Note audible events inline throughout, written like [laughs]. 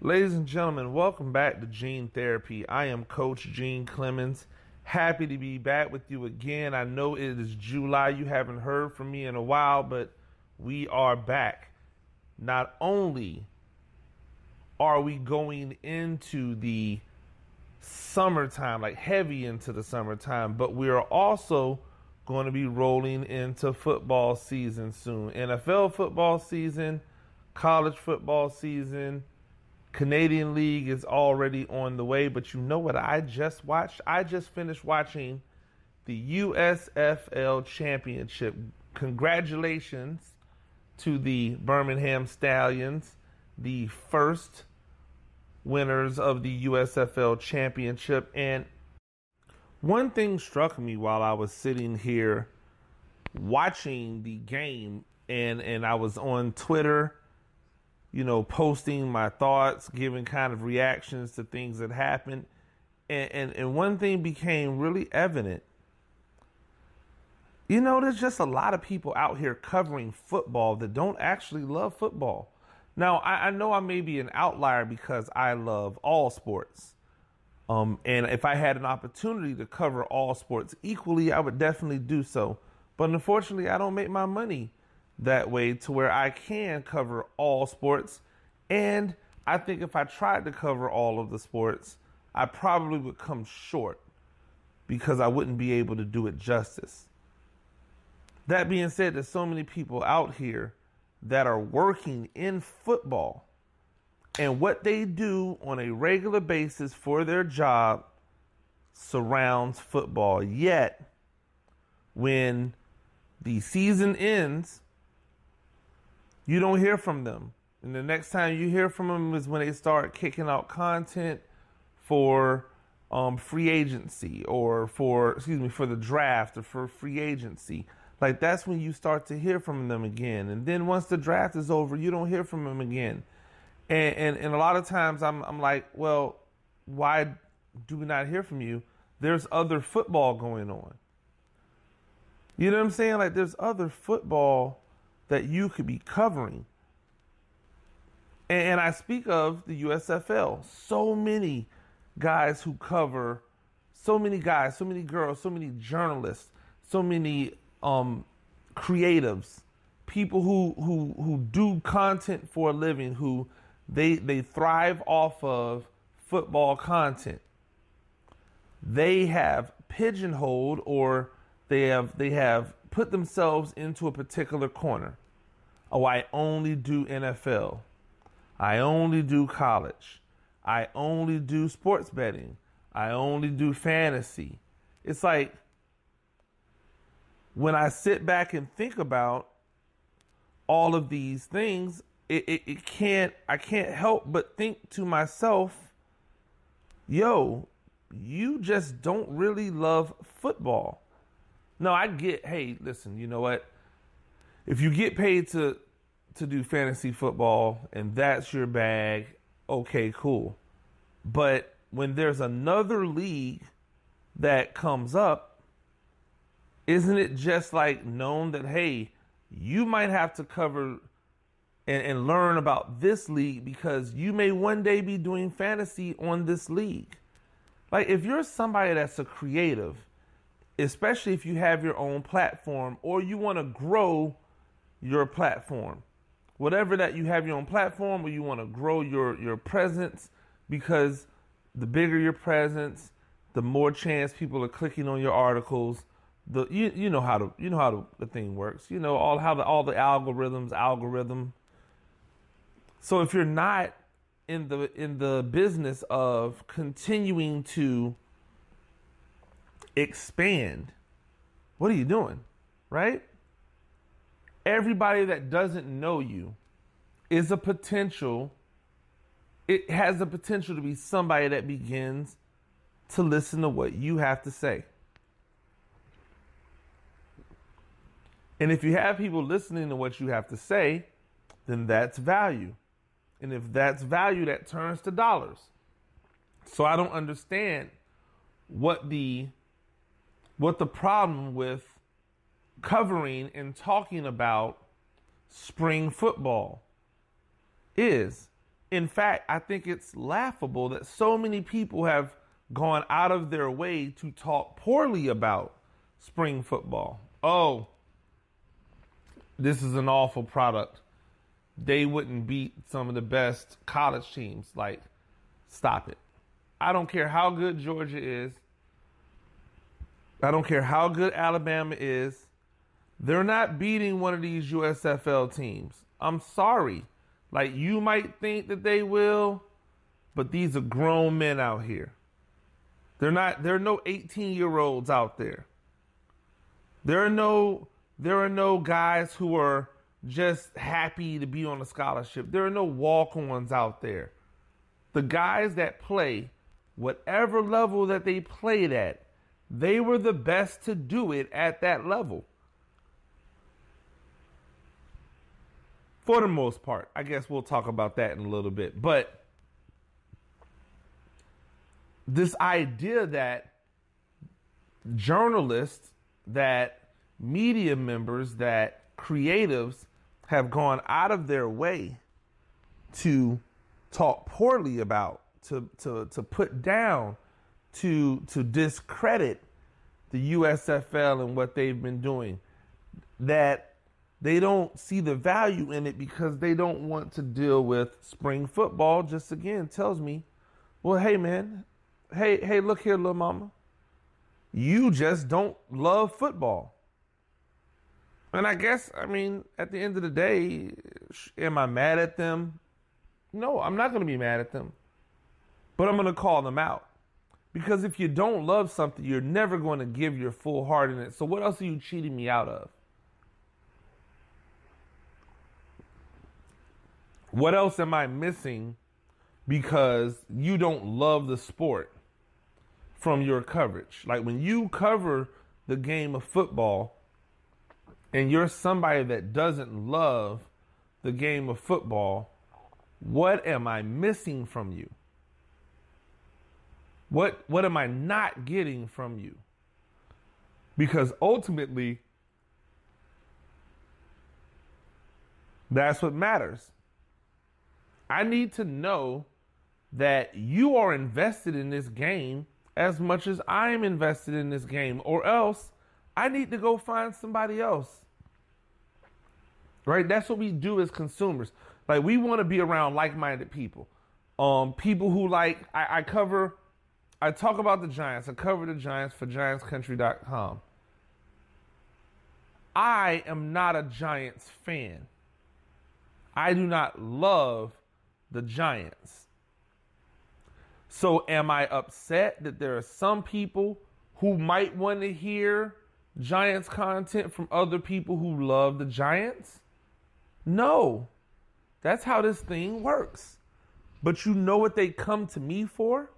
Ladies and gentlemen, welcome back to Gene Therapy. I am Coach Gene Clemons. Happy to be back with you again. I know it is July. You haven't heard from me in a while, but we are back. Not only are we going into the summertime, like heavy into the summertime, but we are also going to be rolling into football season soon. NFL football season, college football season Canadian League is already on the way, but you know what I just watched? I just finished watching the USFL Championship. Congratulations to the Birmingham Stallions, the first winners of the USFL Championship. And one thing struck me while I was sitting here watching the game, and, and I was on Twitter you know, posting my thoughts, giving kind of reactions to things that happened. And, and, and one thing became really evident. You know, there's just a lot of people out here covering football that don't actually love football. Now, I, I know I may be an outlier because I love all sports. Um, and if I had an opportunity to cover all sports equally, I would definitely do so. But unfortunately, I don't make my money that way to where I can cover all sports. And I think if I tried to cover all of the sports, I probably would come short because I wouldn't be able to do it justice. That being said, there's so many people out here that are working in football and what they do on a regular basis for their job surrounds football. Yet, when the season ends you don't hear from them. And the next time you hear from them is when they start kicking out content for um, free agency or for, excuse me, for the draft or for free agency. Like that's when you start to hear from them again. And then once the draft is over, you don't hear from them again. And, and, and a lot of times I'm, I'm like, well, why do we not hear from you? There's other football going on. You know what I'm saying? Like there's other football that you could be covering. And I speak of the USFL. So many guys who cover, so many guys, so many girls, so many journalists, so many um, creatives, people who, who who do content for a living, who they they thrive off of football content. They have pigeonholed or they have they have put themselves into a particular corner. Oh, I only do NFL. I only do college. I only do sports betting. I only do fantasy. It's like when I sit back and think about all of these things, it, it, it can't I can't help but think to myself, yo, you just don't really love football. No, I get, hey, listen, you know what? If you get paid to to do fantasy football and that's your bag, okay, cool. But when there's another league that comes up, isn't it just like known that hey, you might have to cover and, and learn about this league because you may one day be doing fantasy on this league. Like if you're somebody that's a creative especially if you have your own platform or you want to grow your platform. Whatever that you have your own platform or you want to grow your, your presence because the bigger your presence, the more chance people are clicking on your articles. The you, you know how to you know how the thing works. You know all how the all the algorithms algorithm. So if you're not in the in the business of continuing to expand, what are you doing? Right? Everybody that doesn't know you is a potential, it has the potential to be somebody that begins to listen to what you have to say. And if you have people listening to what you have to say, then that's value. And if that's value, that turns to dollars. So I don't understand what the what the problem with covering and talking about spring football is. In fact, I think it's laughable that so many people have gone out of their way to talk poorly about spring football. Oh, this is an awful product. They wouldn't beat some of the best college teams. Like, stop it. I don't care how good Georgia is. I don't care how good Alabama is. They're not beating one of these USFL teams. I'm sorry. Like, you might think that they will, but these are grown men out here. They're not, there are no 18 year olds out there. There are no, there are no guys who are just happy to be on a scholarship. There are no walk ons out there. The guys that play, whatever level that they played at, they were the best to do it at that level. For the most part. I guess we'll talk about that in a little bit. But this idea that journalists, that media members, that creatives have gone out of their way to talk poorly about, to, to, to put down, to, to discredit the USFL and what they've been doing. That they don't see the value in it because they don't want to deal with spring football. Just again tells me, well, hey man, hey, hey, look here, little mama. You just don't love football. And I guess, I mean, at the end of the day, am I mad at them? No, I'm not going to be mad at them. But I'm going to call them out. Because if you don't love something, you're never going to give your full heart in it. So what else are you cheating me out of? What else am I missing because you don't love the sport from your coverage? Like when you cover the game of football, and you're somebody that doesn't love the game of football, what am I missing from you? What what am I not getting from you? Because ultimately that's what matters. I need to know that you are invested in this game as much as I am invested in this game, or else I need to go find somebody else. Right? That's what we do as consumers. Like we want to be around like-minded people. Um, people who like I, I cover I talk about the Giants. I cover the Giants for GiantsCountry.com. I am not a Giants fan. I do not love the Giants. So, am I upset that there are some people who might want to hear Giants content from other people who love the Giants? No. That's how this thing works. But you know what they come to me for?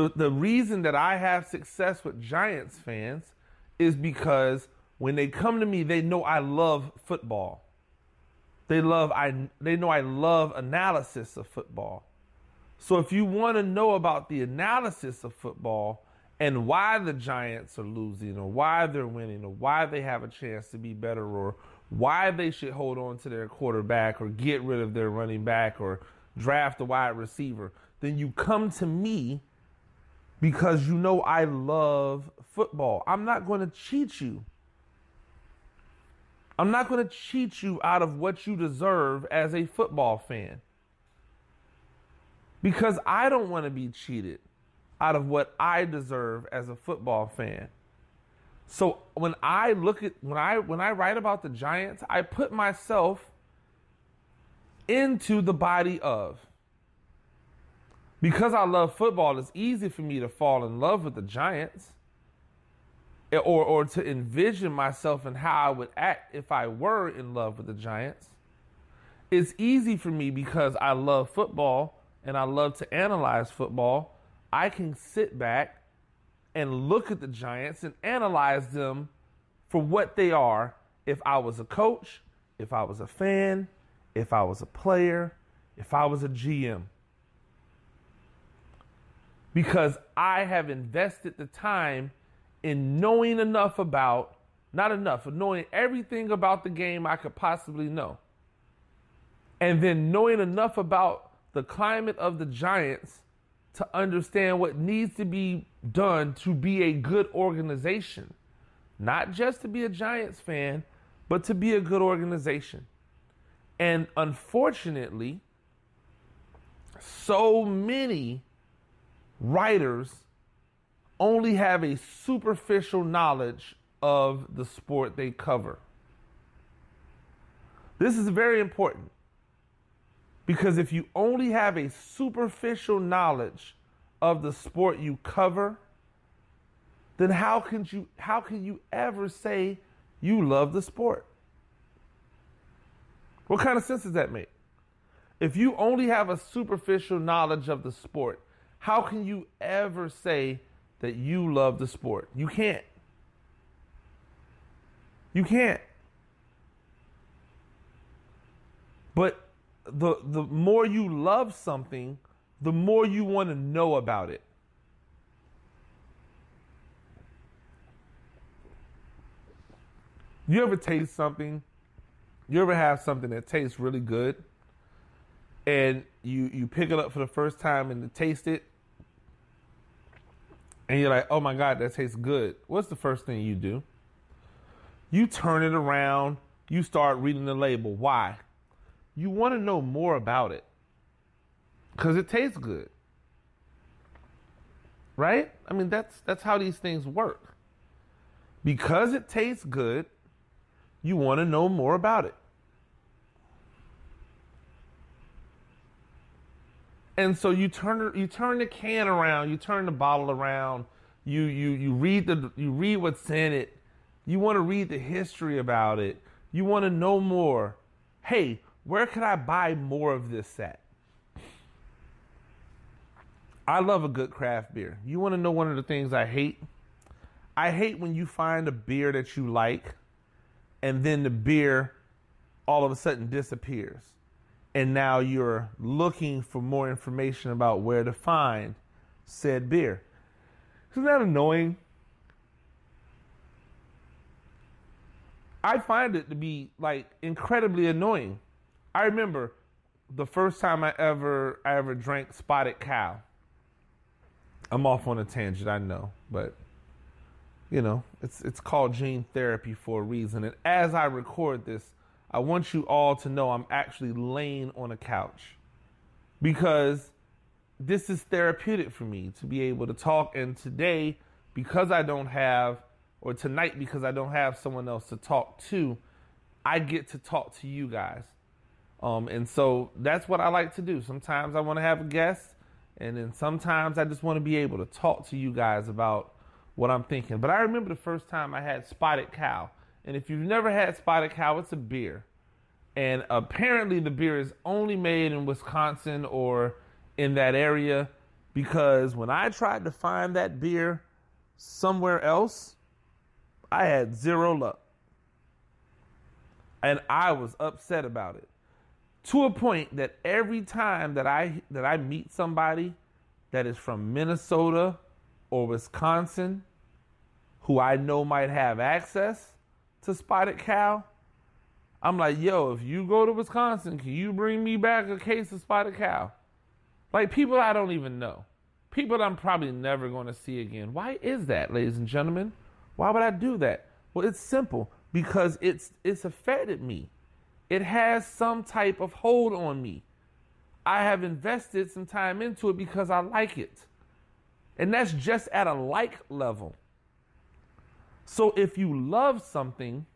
The the reason that I have success with Giants fans is because when they come to me, they know I love football. They love I they know I love analysis of football. So if you want to know about the analysis of football, and why the Giants are losing or why they're winning or why they have a chance to be better or why they should hold on to their quarterback or get rid of their running back or draft a wide receiver, then you come to me because you know I love football. I'm not going to cheat you. I'm not going to cheat you out of what you deserve as a football fan. Because I don't want to be cheated out of what I deserve as a football fan. So when I look at when I when I write about the Giants, I put myself into the body of because I love football, it's easy for me to fall in love with the Giants. Or, or to envision myself and how I would act if I were in love with the Giants. It's easy for me because I love football and I love to analyze football I can sit back and look at the Giants and analyze them for what they are if I was a coach, if I was a fan, if I was a player, if I was a GM. Because I have invested the time in knowing enough about, not enough, but knowing everything about the game I could possibly know. and then knowing enough about the climate of the Giants to understand what needs to be done to be a good organization. Not just to be a Giants fan, but to be a good organization. And unfortunately, so many writers only have a superficial knowledge of the sport they cover. This is very important because if you only have a superficial knowledge of the sport you cover, then how can you how can you ever say you love the sport? What kind of sense does that make? If you only have a superficial knowledge of the sport, how can you ever say that you love the sport? You can't. You can't. But the the more you love something, the more you want to know about it. You ever taste something? You ever have something that tastes really good? And you you pick it up for the first time and taste it, and you're like, "Oh my god, that tastes good." What's the first thing you do? You turn it around. You start reading the label. Why? You want to know more about it because it tastes good, right? I mean, that's that's how these things work. Because it tastes good, you want to know more about it. And so you turn you turn the can around, you turn the bottle around, you you you read the you read what's in it. You want to read the history about it. You want to know more. Hey, where can I buy more of this set? I love a good craft beer. You want to know one of the things I hate? I hate when you find a beer that you like and then the beer all of a sudden disappears. And now you're looking for more information about where to find said beer. Isn't that annoying? I find it to be like incredibly annoying. I remember the first time I ever I ever drank spotted cow. I'm off on a tangent, I know, but you know, it's it's called gene therapy for a reason. And as I record this, I want you all to know I'm actually laying on a couch because this is therapeutic for me to be able to talk and today because I don't have or tonight because I don't have someone else to talk to, I get to talk to you guys. Um, and so that's what I like to do. Sometimes I want to have a guest, and then sometimes I just want to be able to talk to you guys about what I'm thinking. But I remember the first time I had Spotted Cow. And if you've never had Spotted Cow, it's a beer. And apparently, the beer is only made in Wisconsin or in that area because when I tried to find that beer somewhere else, I had zero luck. And I was upset about it to a point that every time that I that I meet somebody that is from Minnesota or Wisconsin who I know might have access to spotted cow, I'm like, yo, if you go to Wisconsin, can you bring me back a case of spotted cow? Like people I don't even know. People I'm probably never going to see again. Why is that, ladies and gentlemen? Why would I do that? Well, it's simple because it's it's affected me. It has some type of hold on me. I have invested some time into it because I like it. And that's just at a like level. So if you love something,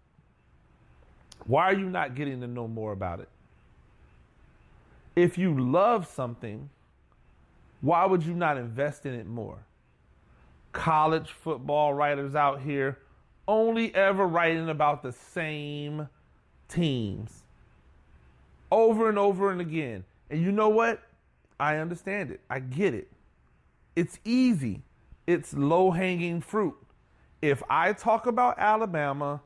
why are you not getting to know more about it? If you love something, why would you not invest in it more? College football writers out here only ever writing about the same teams over and over and again. And you know what? I understand it. I get it. It's easy. It's low hanging fruit. If I talk about Alabama,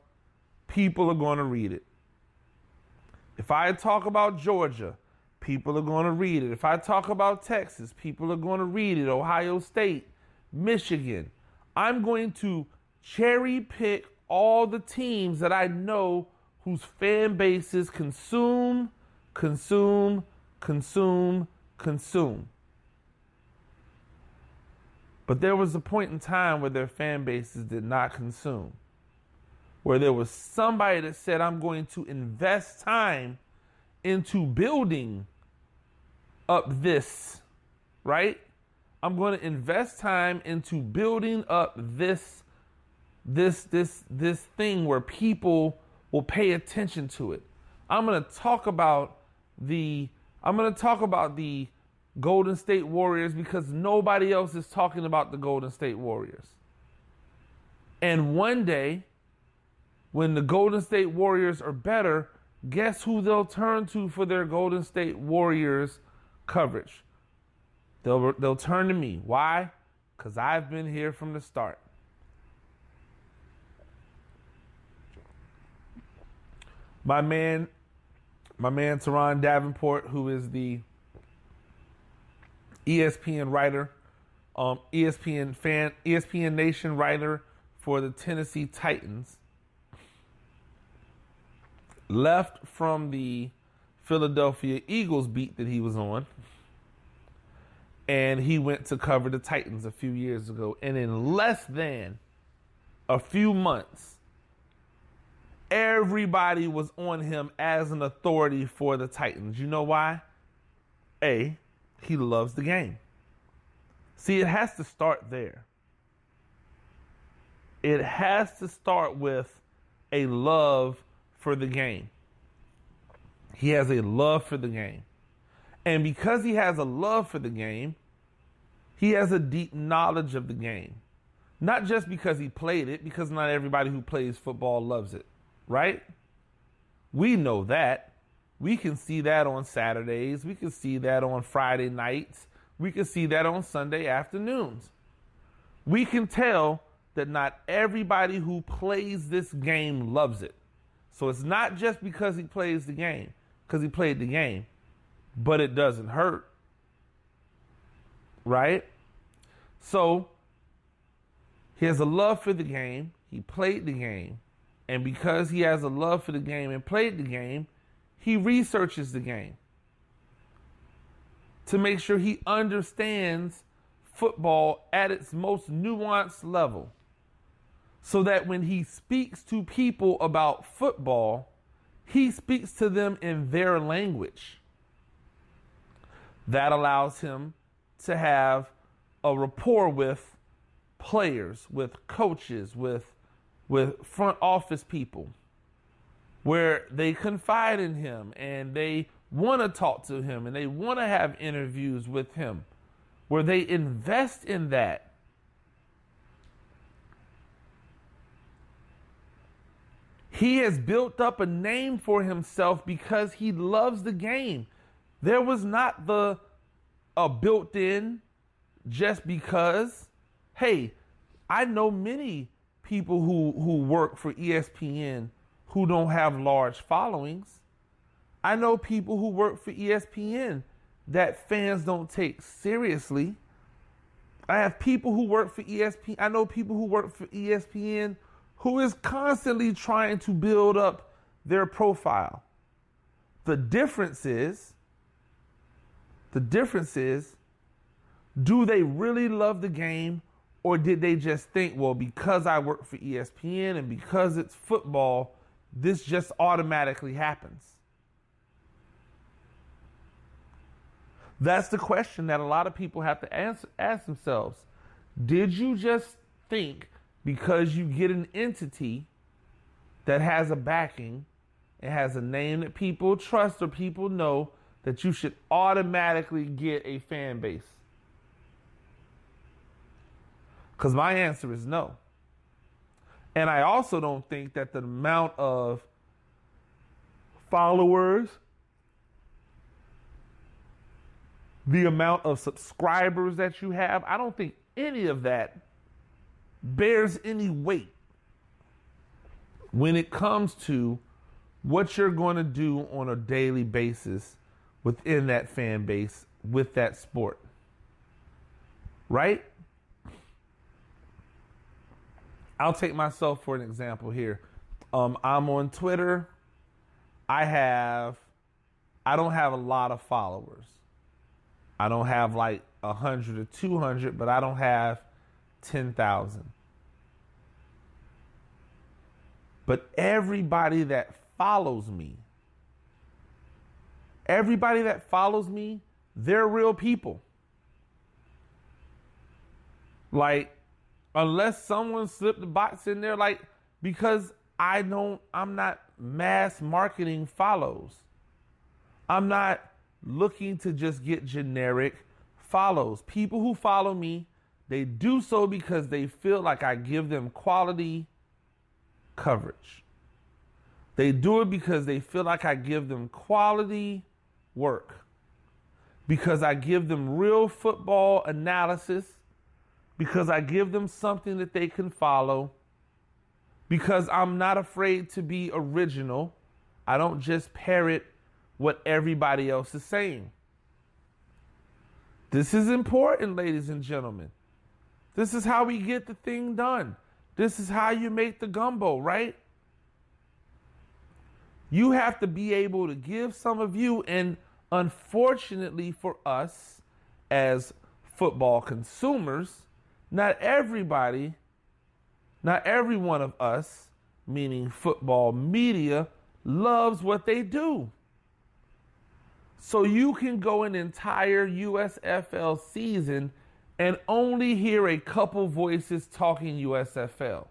people are going to read it. If I talk about Georgia, people are going to read it. If I talk about Texas, people are going to read it. Ohio State, Michigan. I'm going to cherry pick all the teams that I know whose fan bases consume consume, consume, consume. But there was a point in time where their fan bases did not consume, where there was somebody that said, I'm going to invest time into building up this, right? I'm going to invest time into building up this this this this thing where people will pay attention to it. I'm going to talk about the I'm going to talk about the Golden State Warriors because nobody else is talking about the Golden State Warriors. And one day when the Golden State Warriors are better, guess who they'll turn to for their Golden State Warriors coverage? They'll they'll turn to me. Why? Cuz I've been here from the start. My man my man Turron Davenport who is the ESPN writer, um, ESPN fan, ESPN Nation writer for the Tennessee Titans, left from the Philadelphia Eagles beat that he was on, and he went to cover the Titans a few years ago. And in less than a few months, everybody was on him as an authority for the Titans. You know why? A, he loves the game. See, it has to start there. It has to start with a love for the game. He has a love for the game. And because he has a love for the game, he has a deep knowledge of the game. Not just because he played it, because not everybody who plays football loves it, right? We know that. We can see that on Saturdays. We can see that on Friday nights. We can see that on Sunday afternoons. We can tell that not everybody who plays this game loves it. So it's not just because he plays the game, because he played the game, but it doesn't hurt. Right? So he has a love for the game. He played the game. And because he has a love for the game and played the game, he researches the game to make sure he understands football at its most nuanced level. So that when he speaks to people about football, he speaks to them in their language. That allows him to have a rapport with players, with coaches, with, with front office people where they confide in him and they want to talk to him and they want to have interviews with him, where they invest in that. He has built up a name for himself because he loves the game. There was not the a built in just because. Hey, I know many people who, who work for ESPN who don't have large followings. I know people who work for ESPN that fans don't take seriously. I have people who work for ESPN. I know people who work for ESPN who is constantly trying to build up their profile. The difference is the difference is do they really love the game or did they just think, well, because I work for ESPN and because it's football, this just automatically happens? That's the question that a lot of people have to answer, ask themselves. Did you just think because you get an entity that has a backing, it has a name that people trust or people know, that you should automatically get a fan base? Because my answer is no. And I also don't think that the amount of followers, the amount of subscribers that you have, I don't think any of that bears any weight when it comes to what you're going to do on a daily basis within that fan base with that sport. Right? I'll take myself for an example here. Um, I'm on Twitter. I have I don't have a lot of followers. I don't have like a hundred or two hundred, but I don't have ten thousand. But everybody that follows me, everybody that follows me, they're real people. Like, unless someone slipped the box in there, like, because I don't, I'm not mass marketing follows. I'm not looking to just get generic follows. People who follow me, they do so because they feel like I give them quality coverage. They do it because they feel like I give them quality work. Because I give them real football analysis. Because I give them something that they can follow. Because I'm not afraid to be original. I don't just parrot what everybody else is saying. This is important, ladies and gentlemen. This is how we get the thing done. This is how you make the gumbo, right? You have to be able to give some of you, and unfortunately for us as football consumers, not everybody, not every one of us, meaning football media, loves what they do. So you can go an entire USFL season and only hear a couple voices talking USFL.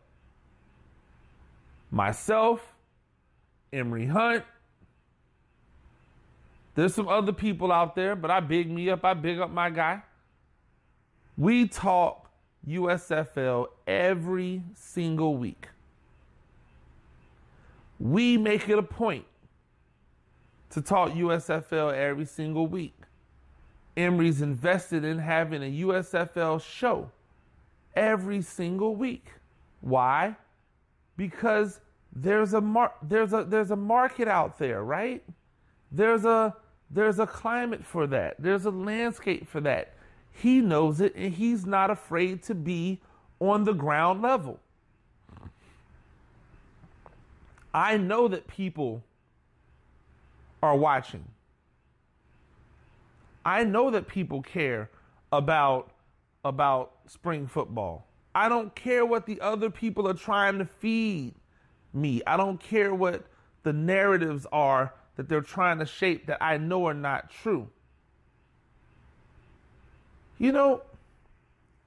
Myself, Emory Hunt. There's some other people out there, but I big me up. I big up my guy. We talk USFL every single week. We make it a point to talk USFL every single week. Emory's invested in having a USFL show every single week. Why? Because there's a mar- there's a there's a market out there, right? There's a there's a climate for that. There's a landscape for that. He knows it and he's not afraid to be on the ground level. I know that people are watching. I know that people care about about spring football. I don't care what the other people are trying to feed me. I don't care what the narratives are that they're trying to shape that I know are not true. You know,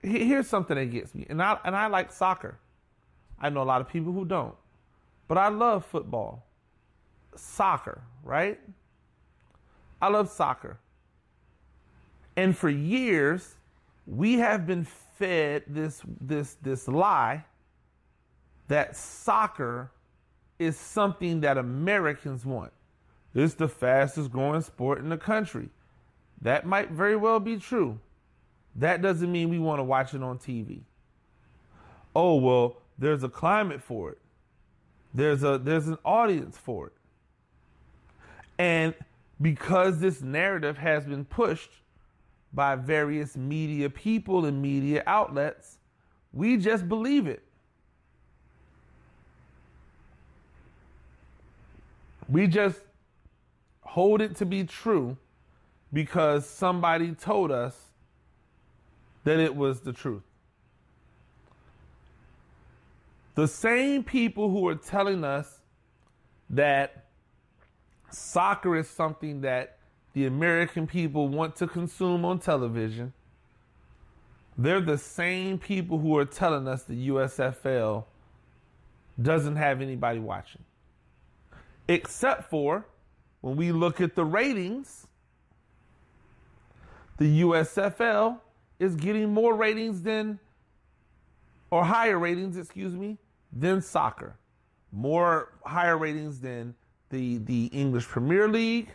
here's something that gets me. And I and I like soccer. I know a lot of people who don't. But I love football soccer, right? I love soccer. And for years, we have been fed this this this lie that soccer is something that Americans want. It's the fastest growing sport in the country. That might very well be true. That doesn't mean we want to watch it on TV. Oh, well, there's a climate for it. There's a there's an audience for it. And because this narrative has been pushed by various media people and media outlets, we just believe it. We just hold it to be true because somebody told us that it was the truth. The same people who are telling us that Soccer is something that the American people want to consume on television. They're the same people who are telling us the USFL doesn't have anybody watching. Except for when we look at the ratings, the USFL is getting more ratings than, or higher ratings, excuse me, than soccer. More higher ratings than the the English Premier League,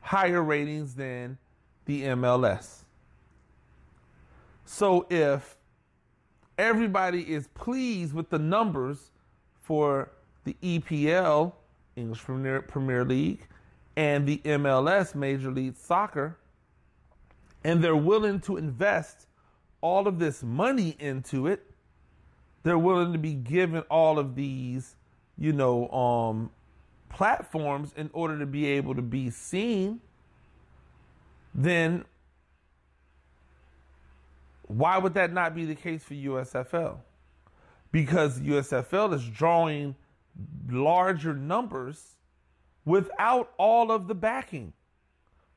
higher ratings than the MLS. So if everybody is pleased with the numbers for the EPL, English Premier, Premier League, and the MLS, Major League Soccer, and they're willing to invest all of this money into it, they're willing to be given all of these, you know, um, platforms in order to be able to be seen, then why would that not be the case for USFL? Because USFL is drawing larger numbers without all of the backing,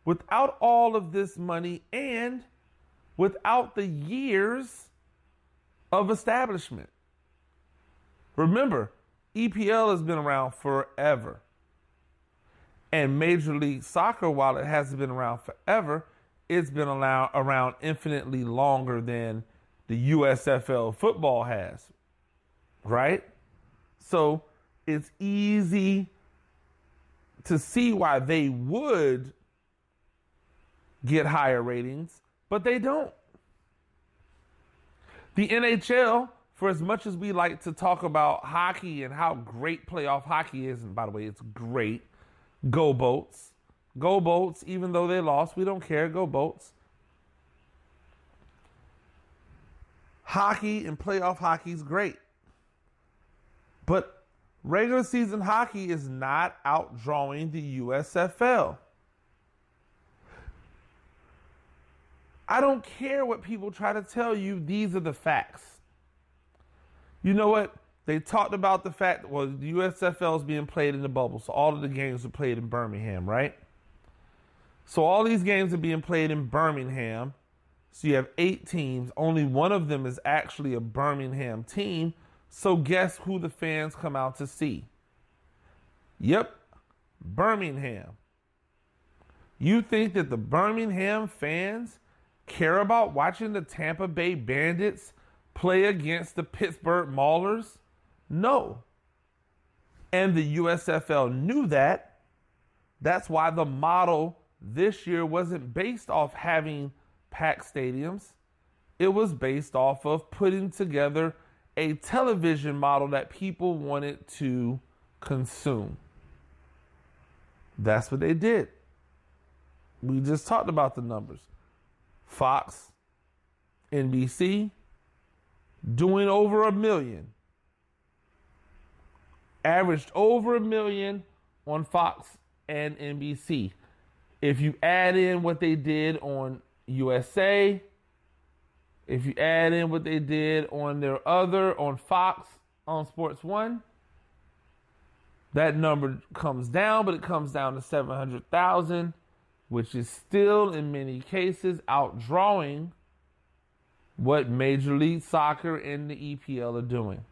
without all of this money, and without the years of establishment. Remember, EPL has been around forever. And Major League Soccer, while it hasn't been around forever, it's been around infinitely longer than the USFL football has. Right? So it's easy to see why they would get higher ratings, but they don't. The NHL, for as much as we like to talk about hockey and how great playoff hockey is, and by the way, it's great. Go Bolts. Go Bolts, even though they lost, we don't care. Go Bolts. Hockey and playoff hockey is great. But regular season hockey is not outdrawing the USFL. I don't care what people try to tell you, these are the facts. You know what? They talked about the fact well, the USFL is being played in the bubble, so all of the games are played in Birmingham, right? So all these games are being played in Birmingham. So you have eight teams. Only one of them is actually a Birmingham team. So guess who the fans come out to see? Yep, Birmingham. You think that the Birmingham fans care about watching the Tampa Bay Bandits play against the Pittsburgh Maulers? No. And the USFL knew that. That's why the model this year wasn't based off having packed stadiums. It was based off of putting together a television model that people wanted to consume. That's what they did. We just talked about the numbers. Fox, NBC, doing over a million. Averaged over a million on Fox and NBC. If you add in what they did on USA, if you add in what they did on their other, on Fox, on Sports One, that number comes down, but it comes down to 700,000, which is still in many cases outdrawing what Major League Soccer and the EPL are doing.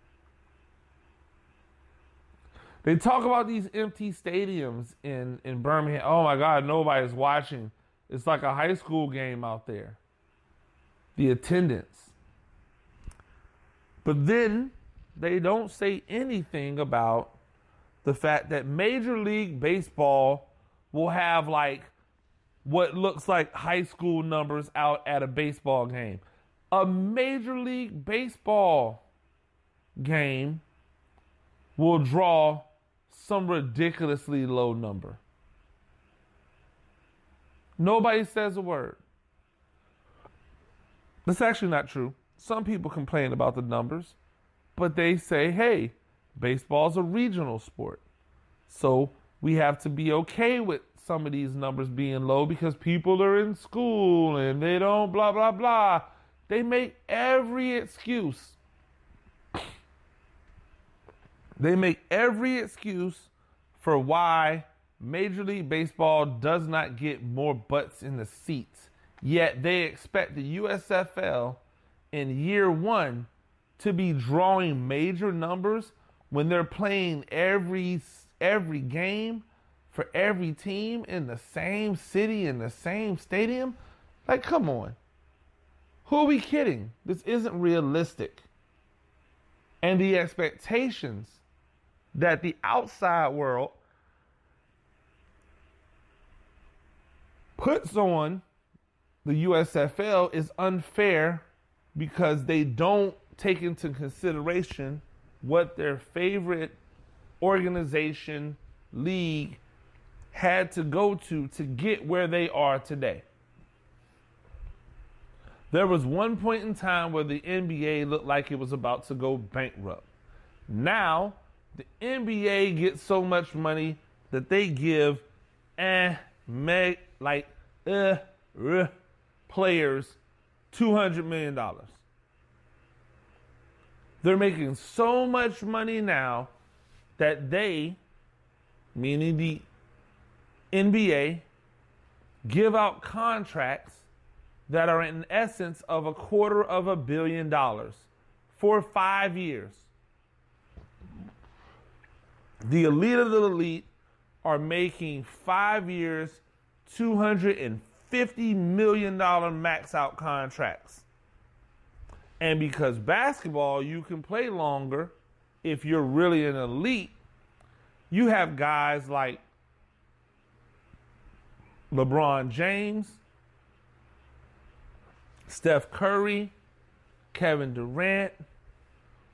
They talk about these empty stadiums in, in Birmingham. Oh my God, nobody's watching. It's like a high school game out there. The attendance. But then they don't say anything about the fact that Major League Baseball will have like what looks like high school numbers out at a baseball game. A Major League Baseball game will draw some ridiculously low number. Nobody says a word. That's actually not true. Some people complain about the numbers, but they say, hey, baseball's a regional sport. So we have to be okay with some of these numbers being low because people are in school and they don't blah, blah, blah. They make every excuse they make every excuse for why Major League Baseball does not get more butts in the seats. Yet they expect the USFL in year one to be drawing major numbers when they're playing every every game for every team in the same city in the same stadium. Like, come on. Who are we kidding? This isn't realistic. And the expectations that the outside world puts on the USFL is unfair because they don't take into consideration what their favorite organization, league had to go to to get where they are today. There was one point in time where the NBA looked like it was about to go bankrupt. Now, the NBA gets so much money that they give eh, me, like eh, players $200 million. They're making so much money now that they, meaning the NBA, give out contracts that are in essence of a quarter of a billion dollars for five years. The elite of the elite are making five years, $250 million max out contracts. And because basketball, you can play longer if you're really an elite, you have guys like LeBron James, Steph Curry, Kevin Durant,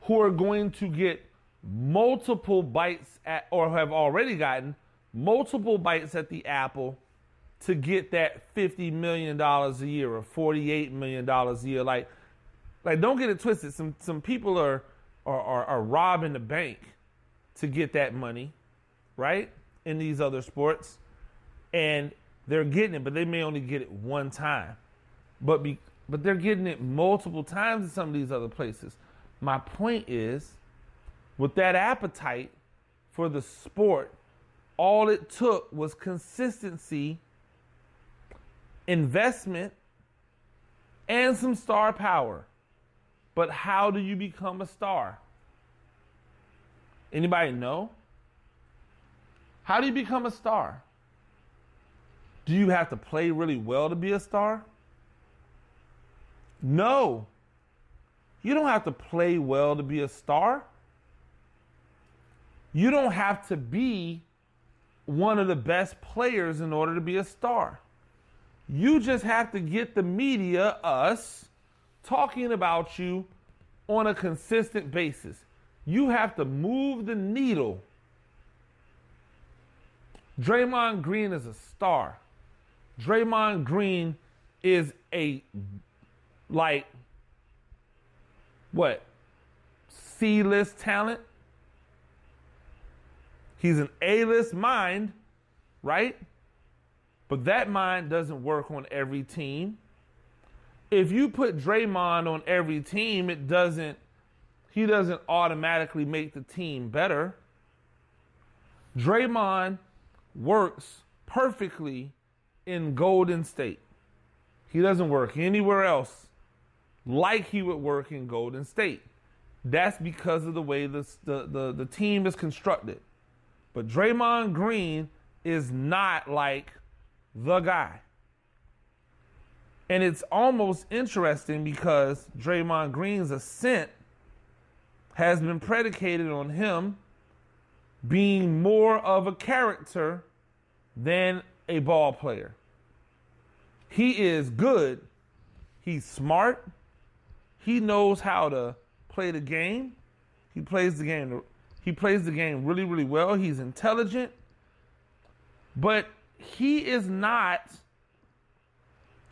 who are going to get multiple bites at, or have already gotten multiple bites at the apple to get that $50 million a year or $48 million a year. Like, like don't get it twisted. Some, some people are, are, are, are robbing the bank to get that money, right? In these other sports. And they're getting it, but they may only get it one time. But be, but they're getting it multiple times in some of these other places. My point is, with that appetite for the sport, all it took was consistency, investment, and some star power. But how do you become a star? Anybody know? How do you become a star? Do you have to play really well to be a star? No. You don't have to play well to be a star. You don't have to be one of the best players in order to be a star. You just have to get the media, us, talking about you on a consistent basis. You have to move the needle. Draymond Green is a star. Draymond Green is a like what C list talent. He's an A list mind, right? But that mind doesn't work on every team. If you put Draymond on every team, it doesn't he doesn't automatically make the team better. Draymond works perfectly in Golden State. He doesn't work anywhere else like he would work in Golden State. That's because of the way the, the, the team is constructed. But Draymond Green is not like the guy. And it's almost interesting because Draymond Green's ascent has been predicated on him being more of a character than a ball player. He is good. He's smart. He knows how to play the game. He plays the game. He plays the game really, really well. He's intelligent. But he is not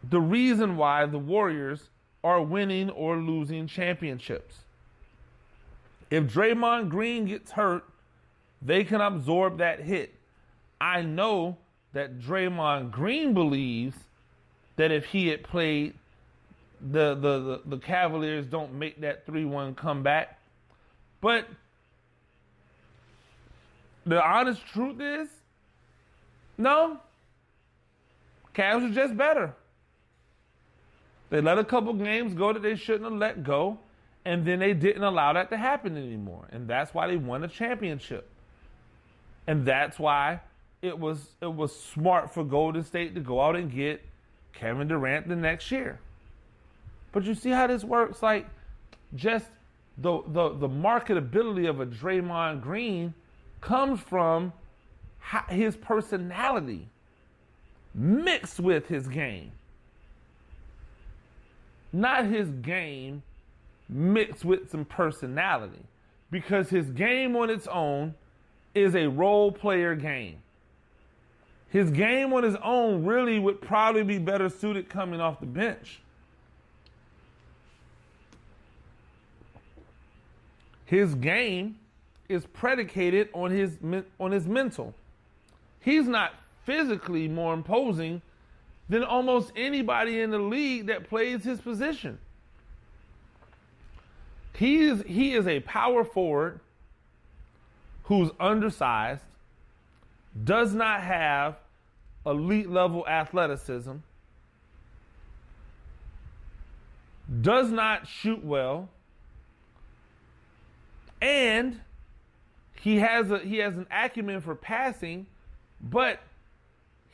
the reason why the Warriors are winning or losing championships. If Draymond Green gets hurt, they can absorb that hit. I know that Draymond Green believes that if he had played, the the the, the Cavaliers don't make that three one comeback. But the honest truth is, no. Cavs are just better. They let a couple games go that they shouldn't have let go, and then they didn't allow that to happen anymore. And that's why they won a championship. And that's why it was it was smart for Golden State to go out and get Kevin Durant the next year. But you see how this works? Like, just the the the marketability of a Draymond Green comes from his personality mixed with his game. Not his game mixed with some personality. Because his game on its own is a role player game. His game on his own really would probably be better suited coming off the bench. His game is predicated on his on his mental. he's not physically more imposing than almost anybody in the league that plays his position. He is, he is a power forward who's undersized, does not have elite level athleticism, does not shoot well, and he has a he has an acumen for passing, but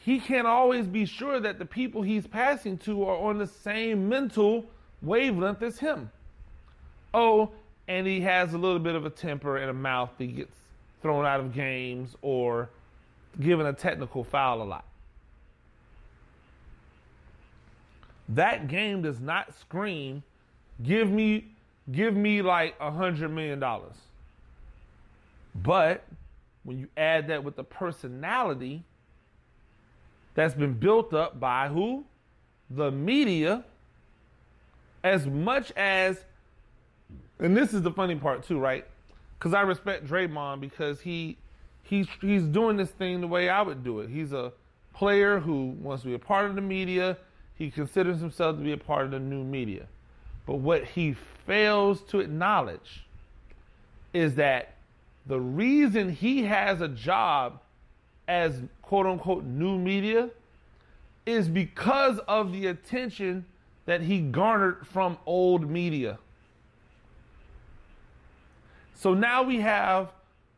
he can't always be sure that the people he's passing to are on the same mental wavelength as him. Oh, and he has a little bit of a temper and a mouth that gets thrown out of games or given a technical foul a lot. That game does not scream, give me give me like a hundred million dollars. But when you add that with the personality that's been built up by who? The media. As much as, and this is the funny part too, right? Because I respect Draymond because he he's he's doing this thing the way I would do it. He's a player who wants to be a part of the media. He considers himself to be a part of the new media. But what he fails to acknowledge is that the reason he has a job as quote unquote new media is because of the attention that he garnered from old media. So now we have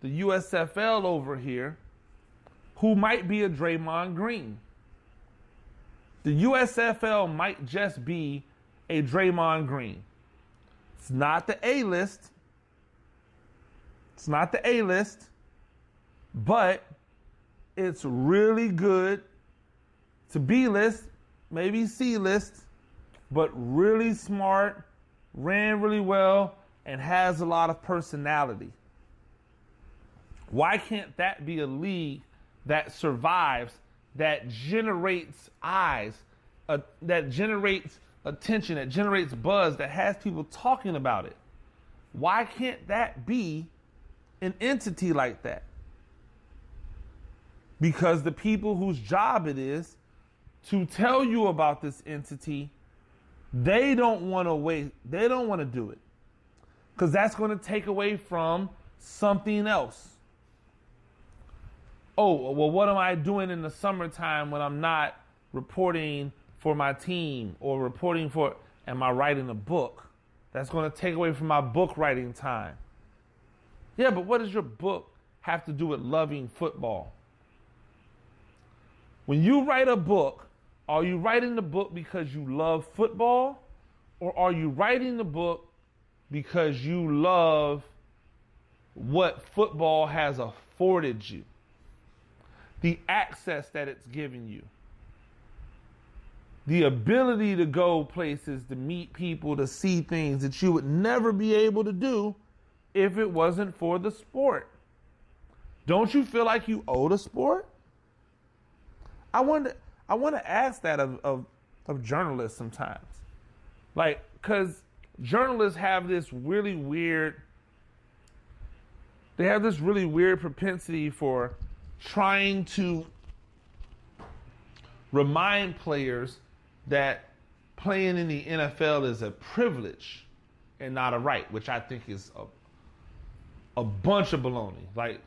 the USFL over here who might be a Draymond Green. The USFL might just be a Draymond Green. It's not the A list. It's not the A list, but it's really good to B list, maybe C list, but really smart, ran really well, and has a lot of personality. Why can't that be a league that survives, that generates eyes, uh, that generates attention, that generates buzz, that has people talking about it? Why can't that be an entity like that? Because the people whose job it is to tell you about this entity, they don't want to wait, they don't want to do it. Because that's going to take away from something else. Oh, well, what am I doing in the summertime when I'm not reporting for my team or reporting for, am I writing a book? That's going to take away from my book writing time. Yeah, but what does your book have to do with loving football? When you write a book, are you writing the book because you love football? Or are you writing the book because you love what football has afforded you? The access that it's given you. The ability to go places, to meet people, to see things that you would never be able to do if it wasn't for the sport. Don't you feel like you owe the sport? I wonder. I want to ask that of, of, of journalists sometimes, like because journalists have this really weird. They have this really weird propensity for trying to remind players that playing in the NFL is a privilege and not a right, which I think is a, a bunch of baloney. Like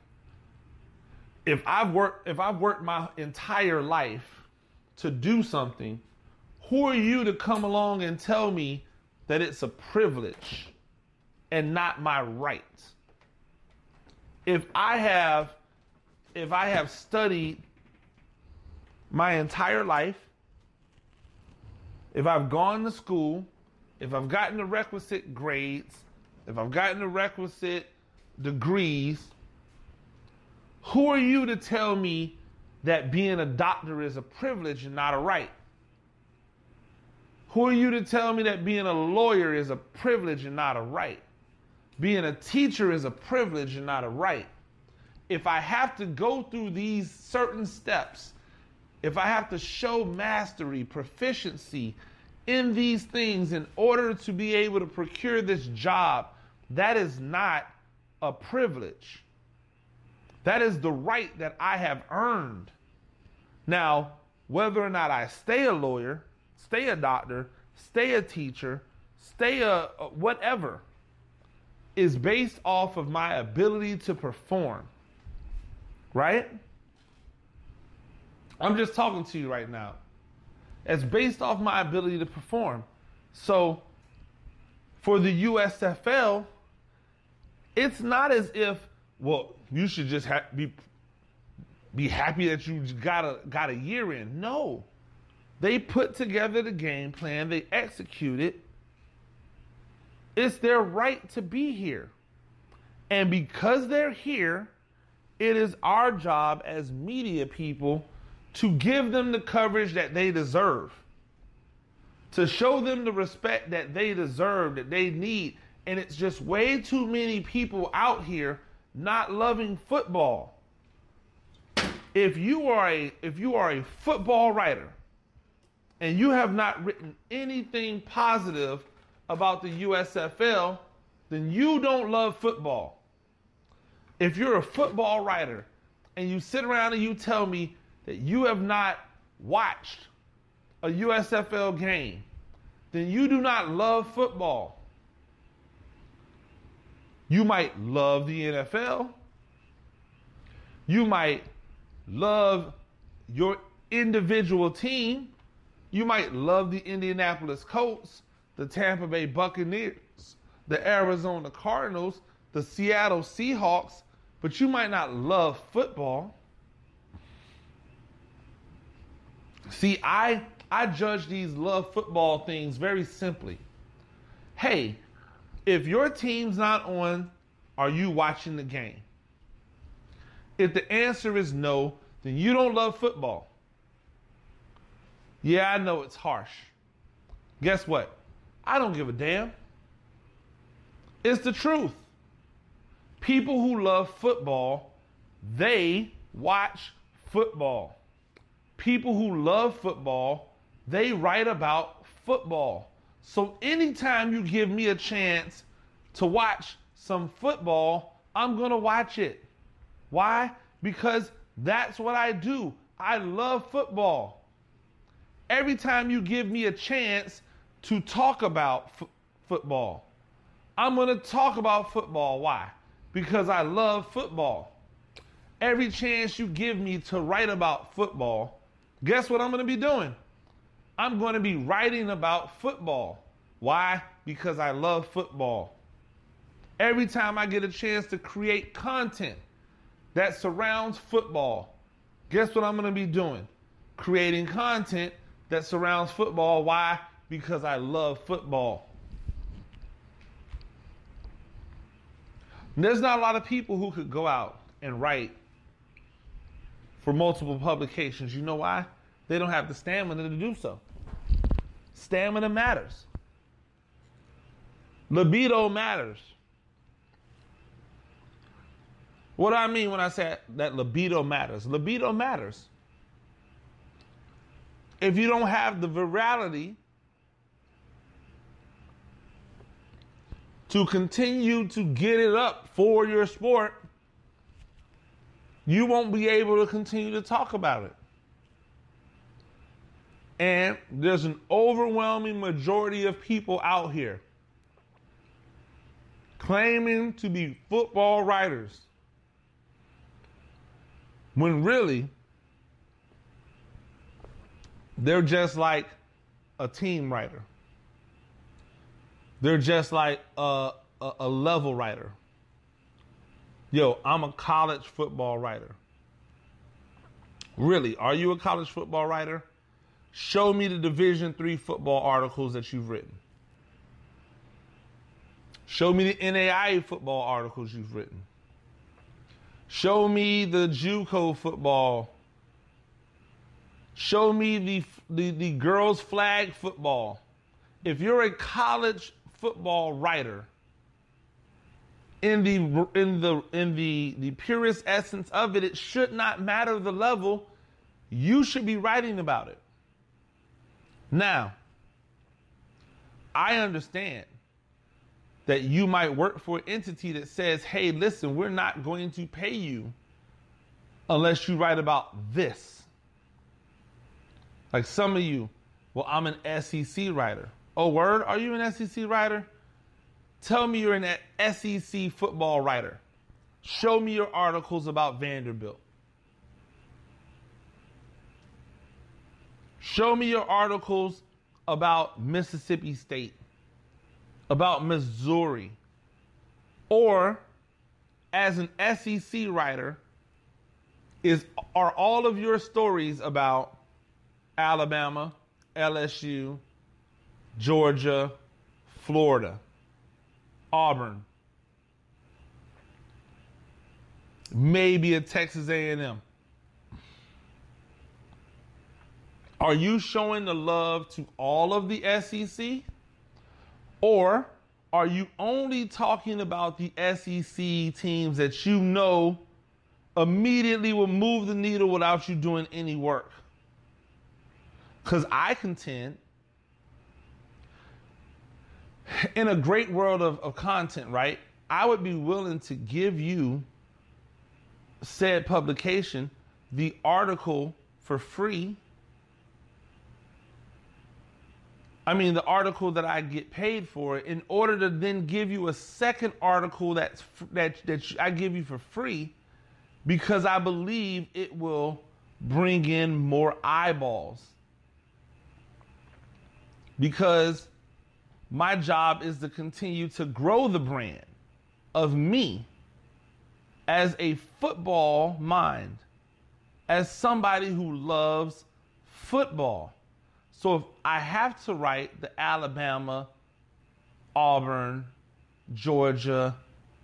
if I've worked if I've worked my entire life to do something, who are you to come along and tell me that it's a privilege and not my right? If I have if I have studied my entire life, if I've gone to school, if I've gotten the requisite grades, if I've gotten the requisite degrees, who are you to tell me that being a doctor is a privilege and not a right? Who are you to tell me that being a lawyer is a privilege and not a right? Being a teacher is a privilege and not a right. If I have to go through these certain steps, if I have to show mastery, proficiency in these things in order to be able to procure this job, that is not a privilege. That is the right that I have earned. Now, whether or not I stay a lawyer, stay a doctor, stay a teacher, stay a, whatever, is based off of my ability to perform. Right? I'm just talking to you right now. It's based off my ability to perform. So for the USFL, it's not as if, well, you should just ha- be be happy that you got a got a year in. No. They put together the game plan, they execute it. It's their right to be here. And because they're here, it is our job as media people to give them the coverage that they deserve, to show them the respect that they deserve, that they need. And it's just way too many people out here not loving football. If you are a if you are a football writer and you have not written anything positive about the USFL, then you don't love football. If you're a football writer and you sit around and you tell me that you have not watched a USFL game, then you do not love football. You might love the NFL. You might love your individual team. You might love the Indianapolis Colts, the Tampa Bay Buccaneers, the Arizona Cardinals, the Seattle Seahawks, but you might not love football. See, I I judge these love football things very simply. Hey, if your team's not on, are you watching the game? If the answer is no, then you don't love football. Yeah, I know it's harsh. Guess what? I don't give a damn. It's the truth. People who love football, they watch football people who love football, they write about football. So anytime you give me a chance to watch some football, I'm going to watch it. Why? Because that's what I do. I love football. Every time you give me a chance to talk about f- football, I'm going to talk about football. Why? Because I love football. Every chance you give me to write about football, Guess what I'm going to be doing? I'm going to be writing about football. Why? Because I love football. Every time I get a chance to create content that surrounds football, guess what I'm going to be doing? Creating content that surrounds football. Why? Because I love football. There's not a lot of people who could go out and write for multiple publications. You know why? They don't have the stamina to do so. Stamina matters. Libido matters. What do I mean when I say that libido matters? Libido matters. If you don't have the virality to continue to get it up for your sport, you won't be able to continue to talk about it. And there's an overwhelming majority of people out here claiming to be football writers when really they're just like a team writer. They're just like a, a, a level writer. Yo, I'm a college football writer. Really, are you a college football writer? Show me the Division 3 football articles that you've written. Show me the NAIA football articles you've written. Show me the JUCO football. Show me the, the, the girls flag football. If you're a college football writer, in the in the in the the purest essence of it, it should not matter the level. You should be writing about it. Now, I understand that you might work for an entity that says, "Hey, listen, we're not going to pay you unless you write about this." Like some of you, well, I'm an SEC writer. Oh, word? Are you an SEC writer? Tell me you're an SEC football writer. Show me your articles about Vanderbilt. Show me your articles about Mississippi State, about Missouri, or as an SEC writer, is are all of your stories about Alabama, LSU, Georgia, Florida, Auburn, maybe a Texas A&M. Are you showing the love to all of the SEC? Or are you only talking about the SEC teams that you know immediately will move the needle without you doing any work? Because I contend [laughs] in a great world of, of content, right? I would be willing to give you said publication the article for free I mean, the article that I get paid for, in order to then give you a second article that's that that I give you for free, because I believe it will bring in more eyeballs. Because my job is to continue to grow the brand of me as a football mind, as somebody who loves football. So if I have to write the Alabama, Auburn, Georgia,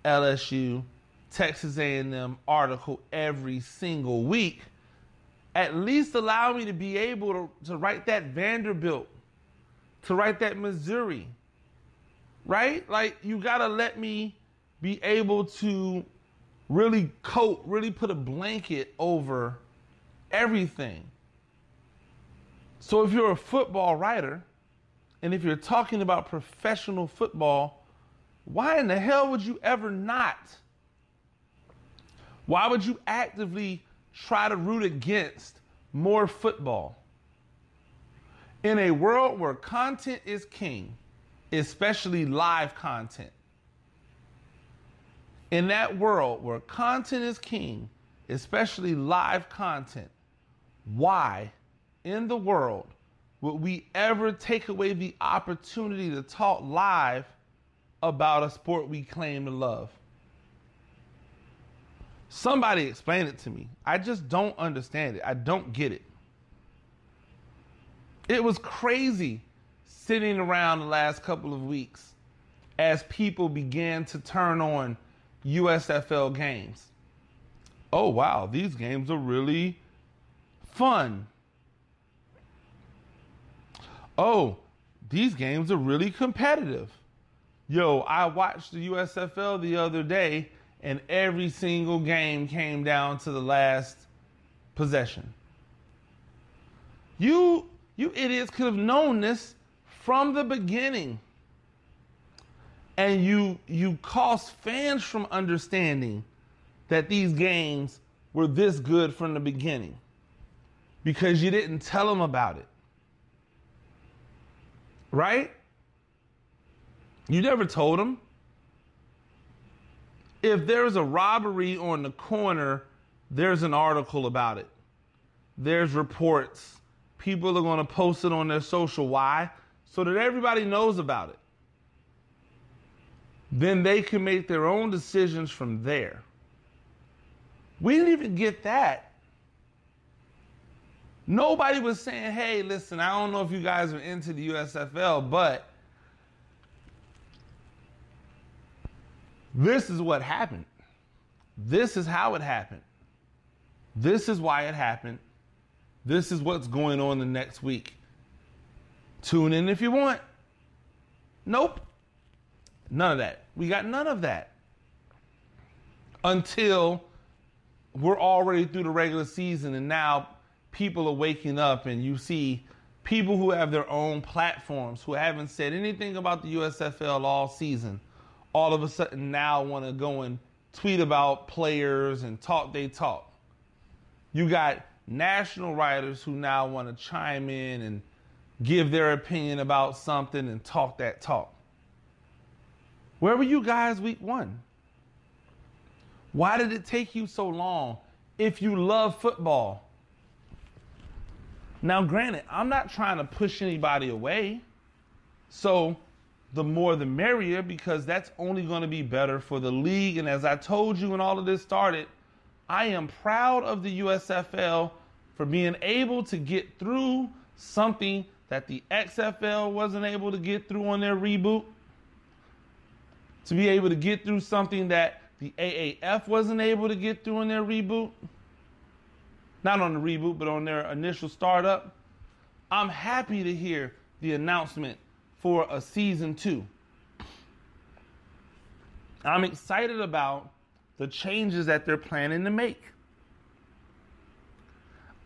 LSU, Texas A&M article every single week, at least allow me to be able to, to write that Vanderbilt, to write that Missouri, right? Like you gotta let me be able to really coat, really put a blanket over everything. So if you're a football writer, and if you're talking about professional football, why in the hell would you ever not? Why would you actively try to root against more football? In a world where content is king, especially live content, in that world where content is king, especially live content, why in the world would we ever take away the opportunity to talk live about a sport we claim to love? Somebody explain it to me. I just don't understand it. I don't get it. It was crazy sitting around the last couple of weeks as people began to turn on USFL games. Oh, wow, these games are really fun oh, these games are really competitive. Yo, I watched the USFL the other day, and every single game came down to the last possession. You, you idiots could have known this from the beginning. And you, you cost fans from understanding that these games were this good from the beginning because you didn't tell them about it. Right? You never told them. If there's a robbery on the corner, there's an article about it. There's reports. People are going to post it on their social. Why? So that everybody knows about it. Then they can make their own decisions from there. We didn't even get that Nobody was saying, hey, listen, I don't know if you guys are into the USFL, but this is what happened. This is how it happened. This is why it happened. This is what's going on the next week. Tune in if you want. Nope. None of that. We got none of that. Until we're already through the regular season and now people are waking up and you see people who have their own platforms who haven't said anything about the USFL all season all of a sudden now want to go and tweet about players and talk they talk. You got national writers who now want to chime in and give their opinion about something and talk that talk. Where were you guys week one? Why did it take you so long if you love football? Now, granted, I'm not trying to push anybody away. So, the more the merrier because that's only going to be better for the league. And as I told you when all of this started, I am proud of the USFL for being able to get through something that the XFL wasn't able to get through on their reboot, to be able to get through something that the AAF wasn't able to get through on their reboot. Not on the reboot, but on their initial startup. I'm happy to hear the announcement for a season two. I'm excited about the changes that they're planning to make.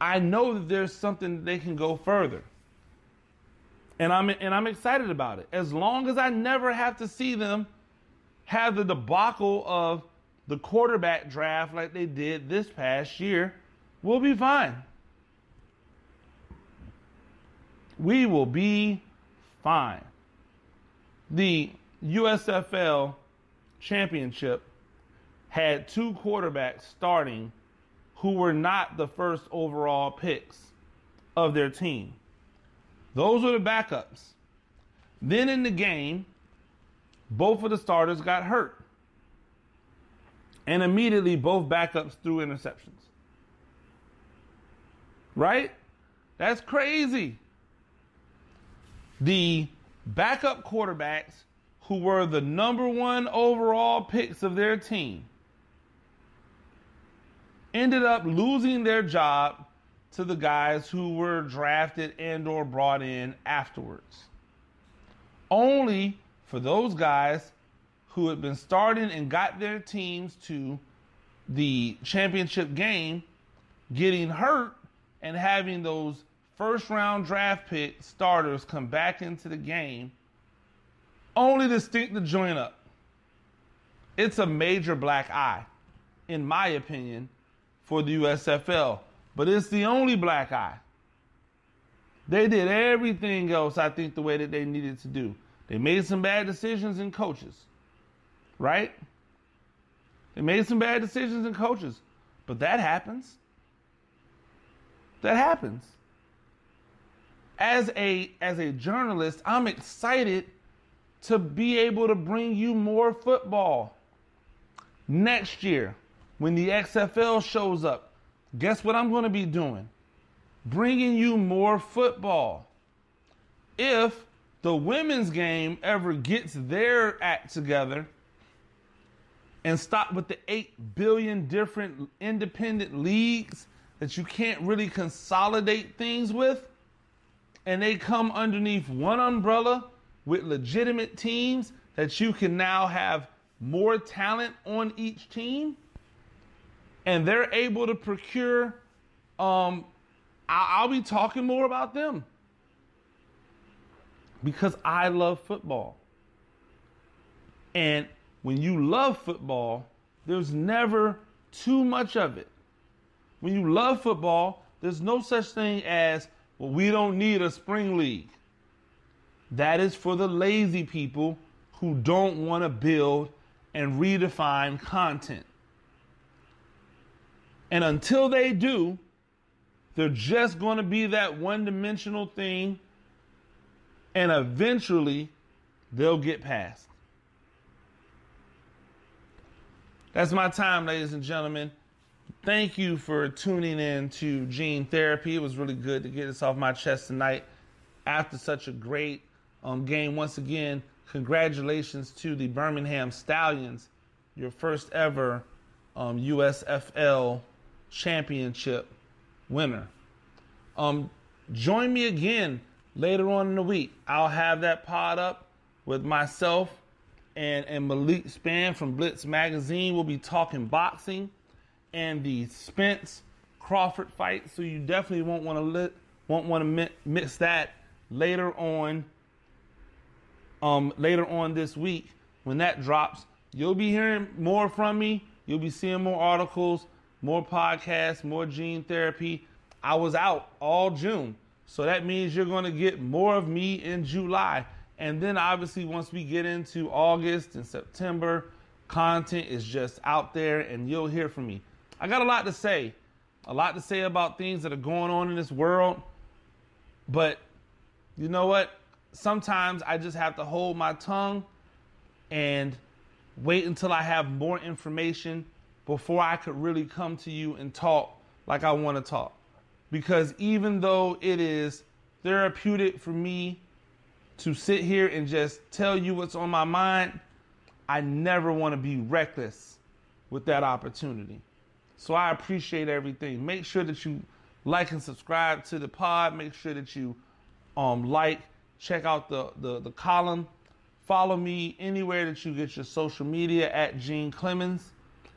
I know that there's something that they can go further. And I'm and I'm excited about it. As long as I never have to see them have the debacle of the quarterback draft like they did this past year, we'll be fine. We will be fine. The USFL championship had two quarterbacks starting who were not the first overall picks of their team. Those were the backups. Then in the game, both of the starters got hurt. And immediately both backups threw interceptions. Right? That's crazy the backup quarterbacks who were the number one overall picks of their team ended up losing their job to the guys who were drafted and or brought in afterwards only for those guys who had been starting and got their teams to the championship game getting hurt and having those first round draft pick starters come back into the game only to stink the joint up. It's a major black eye, in my opinion, for the USFL. But it's the only black eye. They did everything else, I think, the way that they needed to do. They made some bad decisions in coaches, right? They made some bad decisions in coaches. But that happens. That happens as a as a journalist, I'm excited to be able to bring you more football. Next year, when the XFL shows up, guess what I'm going to be doing? Bringing you more football. If the women's game ever gets their act together and stop with the 8 billion different independent leagues that you can't really consolidate things with, and they come underneath one umbrella with legitimate teams that you can now have more talent on each team and they're able to procure um, I'll be talking more about them because I love football. And when you love football, there's never too much of it. When you love football, there's no such thing as well, we don't need a spring league. That is for the lazy people who don't want to build and redefine content. And until they do, they're just going to be that one dimensional thing, and eventually they'll get past. That's my time, ladies and gentlemen thank you for tuning in to Gene Therapy. It was really good to get this off my chest tonight after such a great um, game. Once again, congratulations to the Birmingham Stallions, your first ever um, USFL championship winner. Um, join me again later on in the week. I'll have that pod up with myself and, and Malik Span from Blitz Magazine. We'll be talking boxing and the Spence Crawford fight. So you definitely won't want to won't want to miss that later on. Um, later on this week when that drops, you'll be hearing more from me. You'll be seeing more articles, more podcasts, more gene therapy. I was out all June. So that means you're going to get more of me in July. And then obviously, once we get into August and September, content is just out there and you'll hear from me. I got a lot to say, a lot to say about things that are going on in this world. But you know what? Sometimes I just have to hold my tongue and wait until I have more information before I could really come to you and talk like I want to talk. Because even though it is therapeutic for me to sit here and just tell you what's on my mind, I never want to be reckless with that opportunity. So I appreciate everything. Make sure that you like and subscribe to the pod. Make sure that you um, like, check out the, the, the column. Follow me anywhere that you get your social media at Gene Clemons.